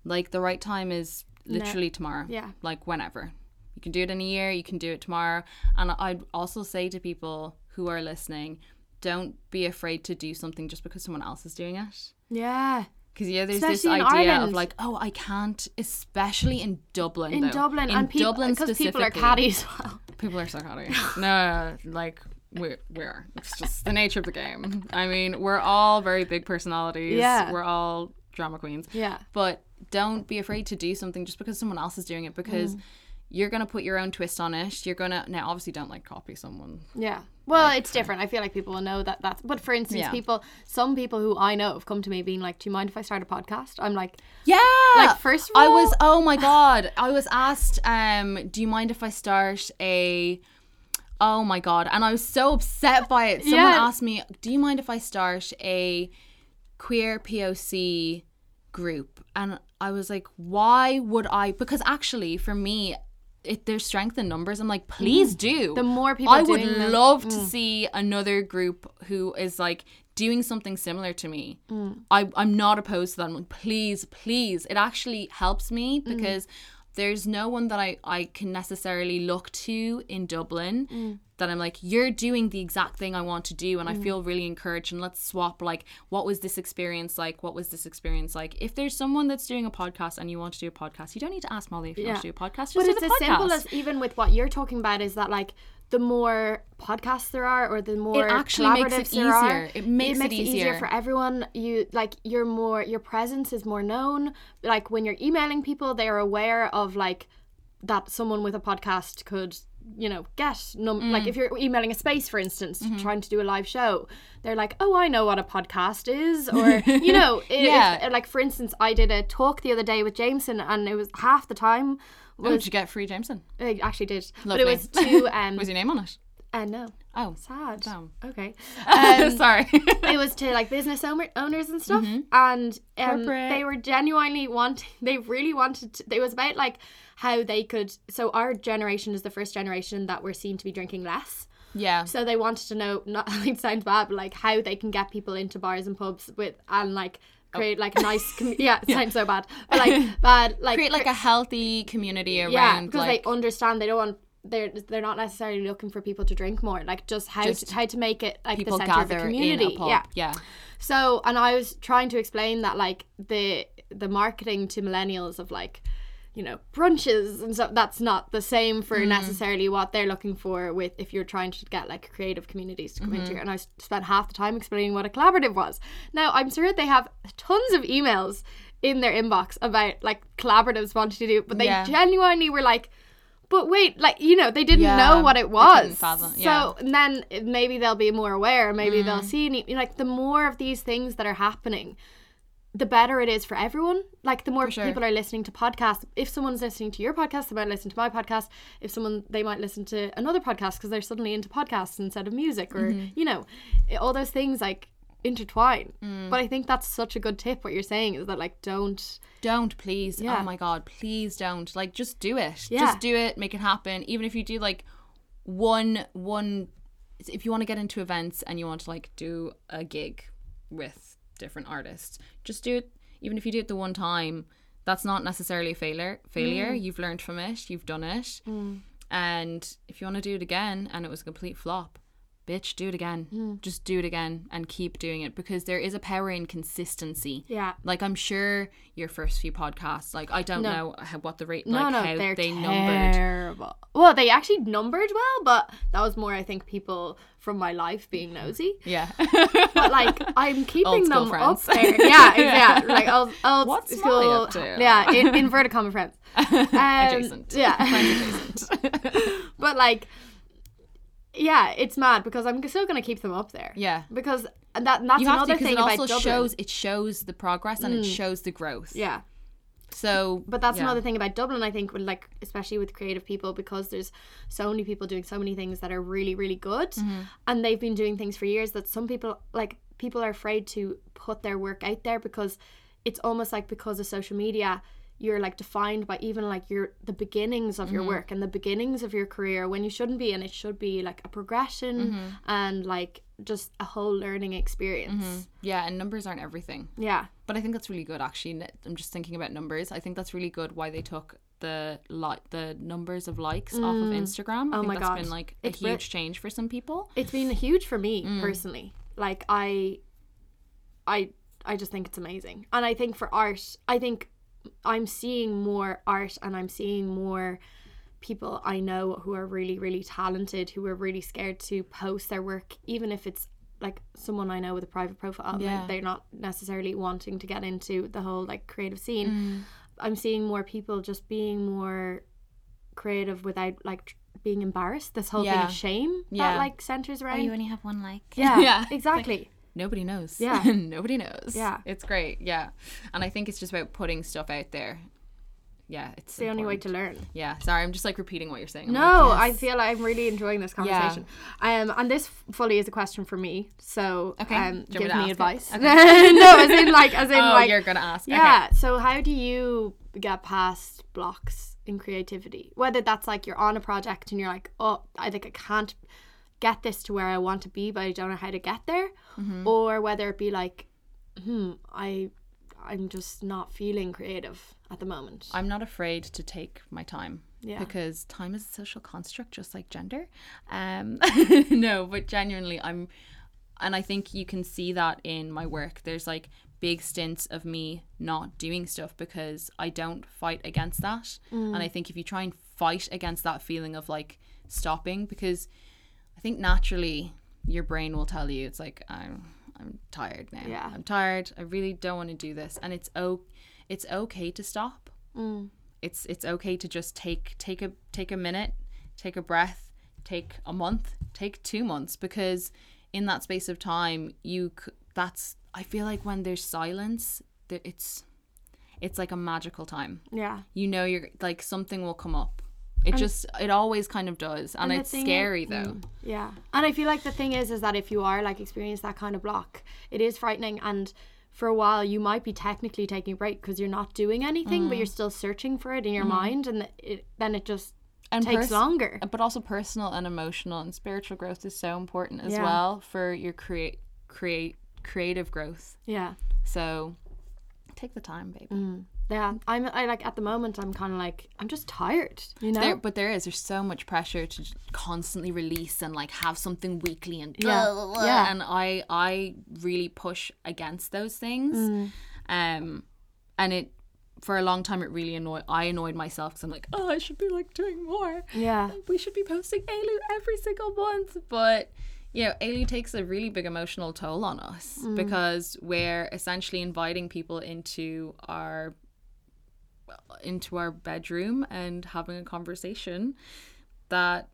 Like the right time is literally tomorrow. Yeah. Like whenever. You can do it in a year, you can do it tomorrow. And I'd also say to people who are listening, don't be afraid to do something just because someone else is doing it. Yeah. Because yeah, there's Especially this idea of like, oh, I can't, especially in Dublin. In though. Dublin in and people Dublin because people are catty as well. People are so catty. no, like we we are. It's just the nature of the game. I mean, we're all very big personalities. Yeah. We're all drama queens. Yeah. But don't be afraid to do something just because someone else is doing it because Mm. You're gonna put your own twist on it. You're gonna now obviously don't like copy someone. Yeah. Well, it's different. I feel like people will know that that's. But for instance, Yeah. people, some people who I know have come to me being like, "Do you mind if I start a podcast?" I'm like, Yeah. Like, first of I was oh my god. I was asked, um, do you mind if I start a Oh my god. And I was so upset by it. Someone Yeah. asked me, Do you mind if I start a queer POC group? And I was like, why would I because actually for me it, there's strength in numbers. I'm like, please do. Mm. The more people I would them- Mm. love to see another group who is like doing something similar to me. Mm. I, I'm not opposed to that. I'm like, please, please. It actually helps me Mm. because there's no one that I, I can necessarily look to in Dublin Mm. That I'm like, you're doing the exact thing I want to do. And I mm. feel really encouraged. And let's swap, like, what was this experience like? What was this experience like? If there's someone that's doing a podcast and you want to do a podcast, you don't need to ask Molly if you want to do a podcast. Just but it's as podcast. simple as even with what you're talking about is that like the more podcasts there are or the more it actually makes it there are, easier. It makes it easier. for everyone you like you're more your presence is more known like when you're emailing people they're aware of like that someone with a podcast could you know get num- Mm. like if you're emailing a space for instance trying to do a live show they're like oh i know what a podcast is or you know i- if- Yeah. like for instance i did a talk the other day with jameson and it was half the time Oh, did you get free Jameson? I actually did, but it was to um. Was your name on it? uh, no, Oh, sad. damn. Okay, um, Sorry. it was to like business owner, owners and stuff, and um, they were genuinely wanting. They really wanted. To, it was about like how they could. So our generation is the first generation that we're seen to be drinking less. yeah. So they wanted to know. Not it sounds bad, but like how they can get people into bars and pubs with and like oh. create like a nice. Com- yeah, it sounds so bad, but like bad like Create like a healthy community around. yeah because like, they understand they don't want they're they're not necessarily looking for people to drink more like just how Just to, how to make it like the center of the community in a pub. yeah Yeah. so and i was trying to explain that like the the marketing to millennials of like you know brunches and stuff that's not the same for Mm. necessarily what they're looking for with if you're trying to get like creative communities to come into Mm-hmm. here and I spent half the time explaining what a collaborative was now i'm sure they have tons of emails in their inbox about like collaboratives wanting to do but they Yeah. genuinely were like but wait, like you know, they didn't Yeah, know what it was. couldn't So and then maybe they'll be more aware. Maybe they'll Mm. see any, like the more of these things that are happening, the better it is for everyone. Like the more sure. people are listening to podcasts. If someone's listening to your podcast, they might listen to my podcast. If someone they might listen to another podcast because they're suddenly into podcasts instead of music, or Mm-hmm. you know, it- all those things like intertwine. Mm. But I think that's such a good tip. What you're saying is that like don't. Don't please. Yeah. Oh my god, please don't. Like just do it. Yeah. Just do it. Make it happen. Even if you do like one one if you want to get into events and you want to like do a gig with different artists, just do it even if you do it the one time. That's not necessarily a failure. Failure. Mm. You've learned from it. You've done it. And if you want to do it again and it was a complete flop, bitch, do it again. Mm. Just do it again and keep doing it because there is a power in consistency. Yeah. Like I'm sure your first few podcasts, like I don't No. know how, what the rate, No, like no, how they're they numbered. terrible. Well, they actually numbered well, but that was more, I think, people from my life being nosy. Yeah. But like, I'm keeping them friends. up there. Yeah, yeah. Like old, old What's school. Up to? Yeah, in, inverted comma friends. Um, Adjacent. Yeah, adjacent. but like, yeah, it's mad because I'm still gonna keep them up there. yeah. because and that and that's You have another because thing it about also Dublin. Mm. shows it shows the progress and it shows the growth. Yeah. So, But that's yeah. another thing about Dublin, I think, with like especially with creative people, because there's so many people doing so many things that are really, really good, Mm-hmm. and they've been doing things for years that some people like people are afraid to put their work out there because it's almost like because of social media you're like defined by even like your the beginnings of your Mm-hmm. work and the beginnings of your career when you shouldn't be and it should be like a progression Mm-hmm. and like just a whole learning experience Yeah, and numbers aren't everything. yeah But I think that's really good actually. i'm just thinking about numbers. I think that's really good why they took the like the numbers of likes off of Instagram. I Oh think my that's God. been like It's a huge change for some people. it's been huge for me Mm. personally like i i i just think it's amazing and i think for art i think i'm seeing more art and i'm seeing more people i know who are really really talented who are really scared to post their work even if it's like someone i know with a private profile and Yeah. they're not necessarily wanting to get into the whole like creative scene Mm. i'm seeing more people just being more creative without like tr- being embarrassed this whole thing of shame Yeah. that like centers around you only have one like. yeah, Yeah. exactly. Nobody knows. Yeah. Nobody knows. Yeah. It's great. Yeah. And I think it's just about putting stuff out there. Yeah, it's the only way to learn. Yeah. Sorry, I'm just like repeating what you're saying. I'm No, like, I feel like I'm really enjoying this conversation. Um, and this fully is a question for me. So, Okay. um, give me me advice. ask no, as in like, as in Oh, like, you're gonna ask. yeah. So, how do you get past blocks in creativity? Whether that's like you're on a project and you're like, oh, I think I can't get this to where I want to be, but I don't know how to get there, Mm-hmm. or whether it be like, hmm, I, I'm just not feeling creative at the moment. I'm not afraid to take my time. Yeah. Because time is a social construct, just like gender. Um, no, but genuinely, I'm, and I think you can see that in my work. There's like big stints of me not doing stuff because I don't fight against that. And I think if you try and fight against that feeling of like stopping, because I think naturally your brain will tell you it's like I'm I'm tired now. Yeah. I'm tired. I really don't want to do this, and it's o- it's okay to stop mm. it's it's okay to just take take a take a minute take a breath take a month take two months because in that space of time you c- that's i feel like when there's silence there, it's it's like a magical time yeah. you know you're like something will come up it just it always kind of does and, the it's thing is- scary though mm, Yeah. And I feel like the thing is is that if you are like experience that kind of block, it is frightening and for a while you might be technically taking a break because you're not doing anything but you're mm. still searching for it in your mm-hmm. mind and it, then it just and takes pers- longer. but also personal and emotional and spiritual growth is so important as Yeah. well for your create create creative growth Yeah. So take the time, baby. Mm. Yeah. I'm I like at the moment I'm kind of like I'm just tired, you know? There, but there is there's so much pressure to constantly release and like have something weekly and Yeah. blah, blah, blah. Yeah. and I I really push against those things. Mm. Um, and it for a long time it really annoyed I annoyed myself because I'm like oh I should be like doing more. yeah. Like, we should be posting Ailu every single month. But you know, takes a really big emotional toll on us because we're essentially inviting people into our into our bedroom and having a conversation that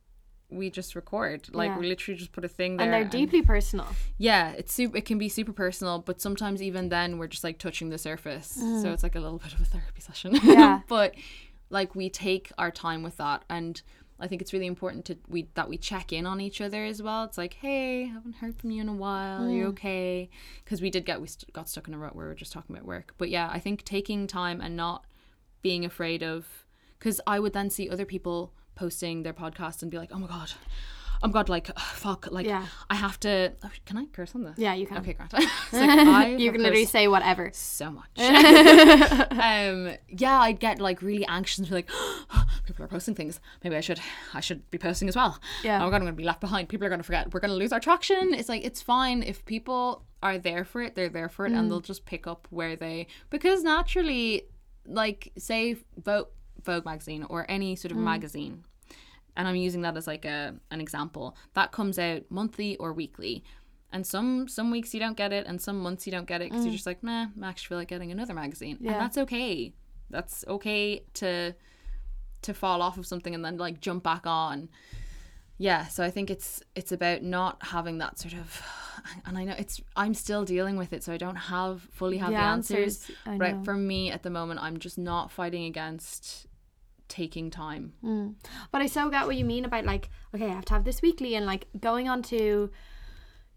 we just record. Like Yeah. we literally just put a thing there. And they're deeply personal. yeah, it's super. It can be super personal, but sometimes even then we're just like touching the surface. So it's like a little bit of a therapy session. Mm. Yeah. but like we take our time with that, and I think it's really important to we that we check in on each other as well. It's like, hey, haven't heard from you in a while. Are you Mm. okay? Because we did get we st- got stuck in a rut where we were just talking about work. But yeah, I think taking time and not being afraid of because I would then see other people posting their podcast and be like, oh my god. Oh my god, like fuck, like Yeah. I have to. Oh, can I curse on this? Yeah, you can. Okay, great. Like, You can literally say whatever. so much. um, yeah, I'd get like really anxious and be like, people are posting things. Maybe I should, I should be posting as well. Yeah. Oh my god, I'm gonna be left behind. People are gonna forget. We're gonna lose our traction. It's like it's fine if people are there for it. They're there for it, and they'll just pick up where they because naturally, like say Vogue, Vogue magazine or any sort of mm. magazine and I'm using that as like a an example that comes out monthly or weekly. And some some weeks you don't get it and some months you don't get it because you're mm. just like nah I actually feel like getting another magazine. Yeah. and that's okay. That's okay to to fall off of something and then like jump back on yeah, so I think it's it's about not having that sort of and I know it's I'm still dealing with it, so I don't have fully have the, The answers. answers, Right. For me at the moment I'm just not fighting against taking time. Mm. But I so get what you mean about like, okay, I have to have this weekly and like going on to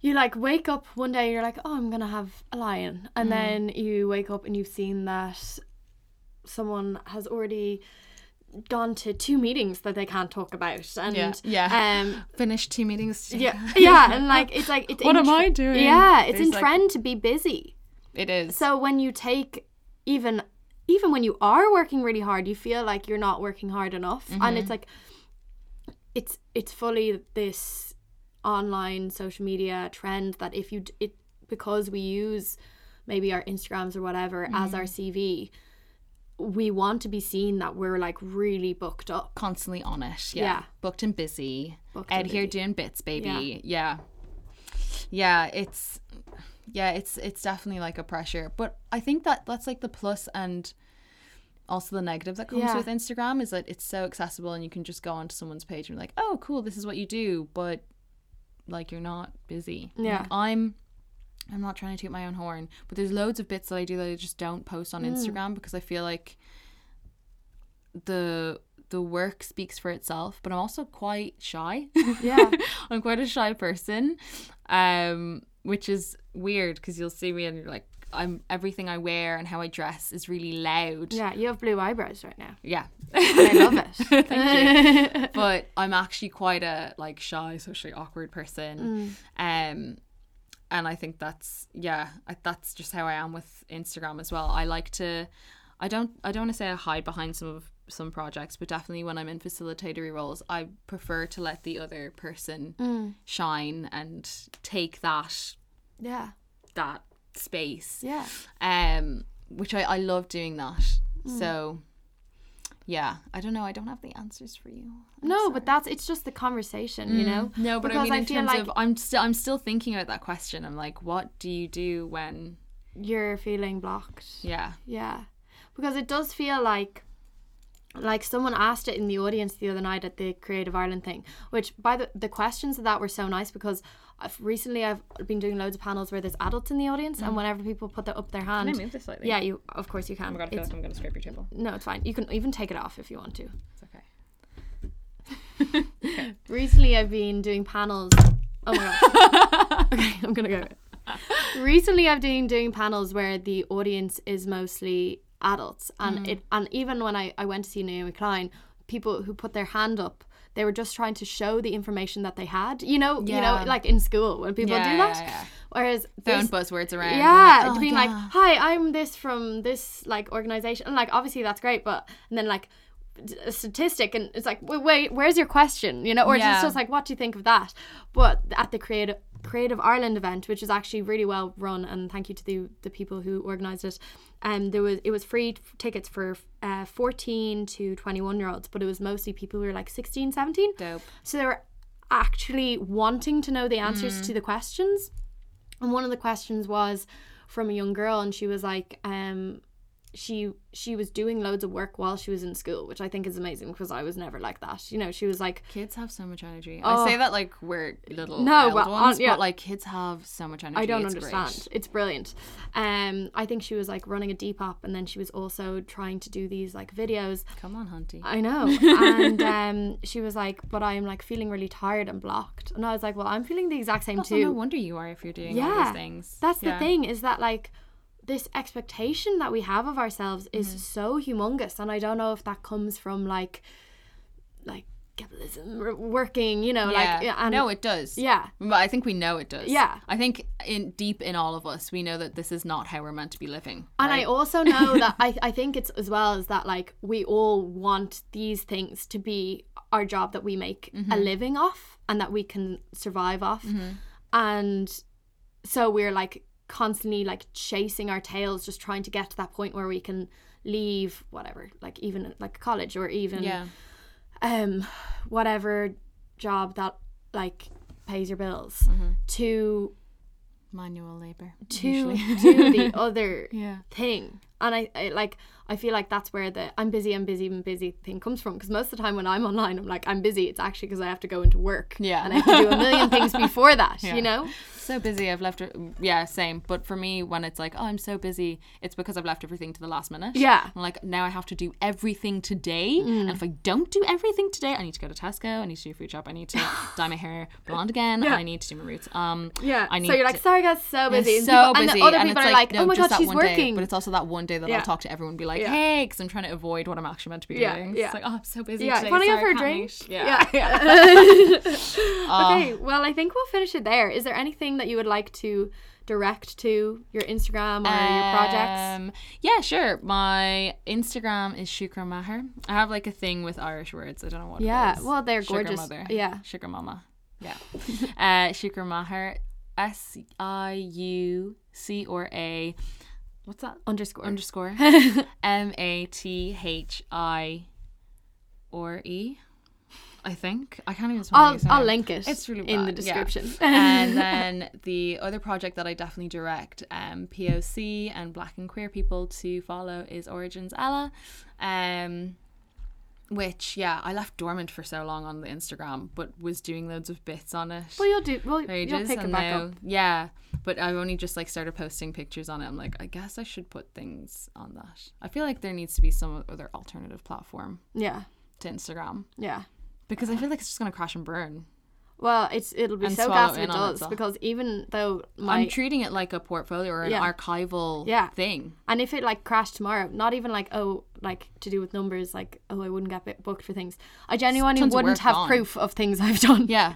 you like wake up one day you're like, Oh, I'm gonna have a lion and then you wake up and you've seen that someone has already gone to two meetings that they can't talk about and Yeah. Yeah. um Finished two meetings. yeah yeah and like it's like it's What am I doing? yeah it's There's, in like- trend to be busy It is. so when you take even even when you are working really hard, you feel like you're not working hard enough. And Mm-hmm. it's like it's it's fully this online social media trend that if you it because we use maybe our Instagrams or whatever as Mm-hmm. our CV, we want to be seen that we're like really booked up. constantly on it. Yeah. Yeah. Booked and busy. Booked Out and here busy. doing bits, baby. Yeah. yeah. it's yeah, it's it's definitely like a pressure. But I think that that's like the plus and also the negative that comes Yeah. with Instagram is that it's so accessible and you can just go onto someone's page and be like, "Oh, cool, this is what you do," but like you're not busy. Like, Yeah. I'm I'm not trying to toot my own horn, but there's loads of bits that I do that I just don't post Mm. on Instagram because I feel like the the work speaks for itself, but I'm also quite shy. Yeah. I'm quite a shy person. Um which is weird because you'll see me and you're like I'm everything I wear and how I dress is really loud. Yeah, you have blue eyebrows right now. Yeah. I love it. Thank you. but I'm actually quite a like shy, socially awkward person. Mm. Um and I think that's yeah, I, that's just how I am with Instagram as well. I like to I don't I don't want to say I hide behind some of some projects, but definitely when I'm in facilitatory roles, I prefer to let the other person Mm. shine and take that Yeah. that space Yeah. um which I, I love doing that Mm. so yeah i don't know i don't have the answers for you I'm No, sorry. but that's it's just the conversation, you mm. know. no but i Because mean I in terms like- of i'm still i'm still thinking about that question i'm like what do you do when You're feeling blocked. yeah Yeah. Because it does feel like like someone asked it in the audience the other night at the Creative Ireland thing, which by the the questions of that were so nice because I've, recently I've been doing loads of panels where there's adults in the audience and whenever people put their, up their hand Mm. this slightly yeah you of course you can oh my god i feel like i'm gonna scrape your table no it's fine you can even take it off if you want to it's okay recently I've been doing panels. Oh my god. okay, I'm gonna go. Recently, I've been doing panels where the audience is mostly adults, and Mm. it and even when I I went to see Naomi Klein, people who put their hand up. They were just trying to show the information that they had, you know, you know, like in school when people Yeah, do that. yeah, yeah. Whereas throwing buzzwords around yeah, and oh being like, like, "Oh, "Hi, I'm this from this like organization," and like obviously that's great, but and then like a statistic, and it's like, wait, wait where's your question? You know, or Yeah. it's just like, what do you think of that? But at the creative Creative Ireland event, which is actually really well run, and thank you to the the people who organized it. Um, there was it was free tickets for uh, 14 to 21 year olds, but it was mostly people who were like 16, 17. dope So they were actually wanting to know the answers Mm. to the questions. And one of the questions was from a young girl and she was like, um, she she was doing loads of work while she was in school, which I think is amazing because I was never like that. You know, she was like kids have so much energy Oh. i say that like we're little No, but ones on- yeah. but like kids have so much energy I don't It's understand. great. It's brilliant. Um, I think she was like running a Depop, and then she was also trying to do these like videos. come on hunty I know, and um, she was like, "But I'm like feeling really tired and blocked," and I was like, "Well, I'm feeling the exact same Oh, too." no wonder you are if you're doing all Yeah, those things That's Yeah. the thing is that like this expectation that we have of ourselves is Mm-hmm. so humongous, and I don't know if that comes from like like capitalism working, you know, like yeah, and no, it does. yeah, But I think we know it does. Yeah. I think in deep in all of us, we know that this is not how we're meant to be living. And I also know that I, I think it's as well as that like we all want these things to be our job that we make Mm-hmm. a living off and that we can survive off. And so we're like constantly like chasing our tails just trying to get to that point where we can leave whatever like even like college or even yeah. um whatever job that like pays your bills Mm-hmm. to Manual labor. to usually. do the other yeah. thing and I, I like I feel like that's where the I'm busy, I'm busy, I'm busy thing comes from. Because most of the time when I'm online, I'm like I'm busy. It's actually because I have to go into work. Yeah. and I have to do a million things before that. Yeah. You know. so busy I've left it yeah same but for me when it's like oh I'm so busy it's because I've left everything to the last minute Yeah. I'm like now I have to do everything today and if I don't do everything today I need to go to Tesco I need to do a food shop I need to dye my hair blonde again and Yeah. I need to do my roots um Yeah. I need so you're like, sorry guys, so Yeah, busy. And so people- busy And the other people it's are like, no, oh my god, she's one day. working. but it's also that one day that Yeah. I'll talk to everyone and be like Yeah. hey because I'm trying to avoid what I'm actually meant to be Yeah, doing yeah. it's like oh I'm so busy yeah, today, want to go for a drink? meet." Yeah. yeah yeah. okay, well, I think we'll finish it there. Is there anything that you would like to direct to your Instagram or your projects? Um, yeah, sure. My Instagram is Shukra Maher. I have like a thing with Irish words. I don't know what. it Yeah, well, they're Sugar gorgeous. Mother. Yeah. Sugar Mama. Yeah. uh, Shukra Maher. S I U C or A. What's that? Underscore. Underscore. M A T H I or E. I think I can't even. spell I'll, I'll link it It's really in the bad, yeah. description. and then the other project that I definitely direct um, POC and Black and queer people to follow is Origins Ella, um, which yeah I left dormant for so long on the Instagram, but was doing loads of bits on it. well, you'll do. Well, you'll pick it back now- up. Yeah, but I've only just like started posting pictures on it. I'm like, I guess I should put things on that. I feel like there needs to be some other alternative platform Yeah, to Instagram yeah. because I feel like it's just gonna crash and burn. Well, it's it'll be And so swallow gas if it does itself. because even though my I'm treating it like a portfolio or an Yeah. archival Yeah. thing. and if it like crashed tomorrow, not even like oh like to do with numbers, like oh I wouldn't get booked for things. I genuinely wouldn't have proof of things I've done. Yeah.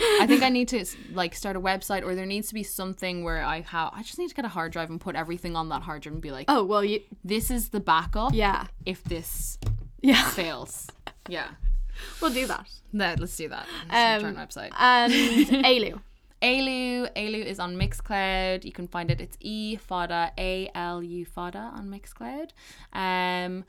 I think I need to like start a website or there needs to be something where I have I just need to get a hard drive and put everything on that hard drive and be like Oh well, you this is the backup yeah if this yeah. fails. Yeah. We'll do that. No, let's do that. Um, Let's um, website. And Ailu. Ailu, Ailu is on Mixcloud. You can find it. It's E Fada, A L U Fada on Mixcloud. Um,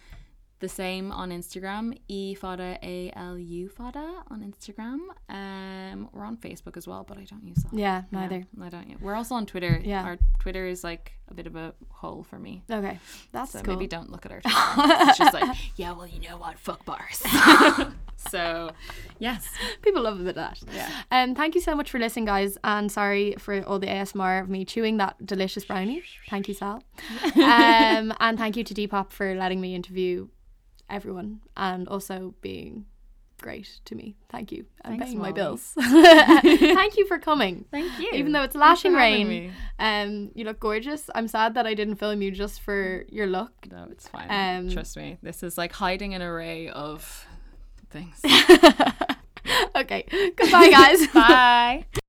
the same on Instagram, E Fada, A L U Fada on Instagram. Um, we're on Facebook as well, but I don't use that. Yeah, neither. I don't. use- We're also on Twitter. Yeah. Our Twitter is like a bit of a hole for me. Okay, that's So cool. maybe don't look at our Twitter. it's just like, yeah, well, you know what? Fuck bars. so, yes. People love a bit of that. Yeah. Um, thank you so much for listening, guys, and sorry for all the ASMR of me chewing that delicious brownie. Thank you, Sal. um, and thank you to Depop for letting me interview everyone and also being great to me. Thank you. And Thanks, paying my bills. thank you for coming. Thank you. Even though it's lashing rain, me. um, you look gorgeous. I'm sad that I didn't film you just for your look. No, it's fine. Um, Trust me. This is like hiding an array of things. okay, goodbye, guys. Bye.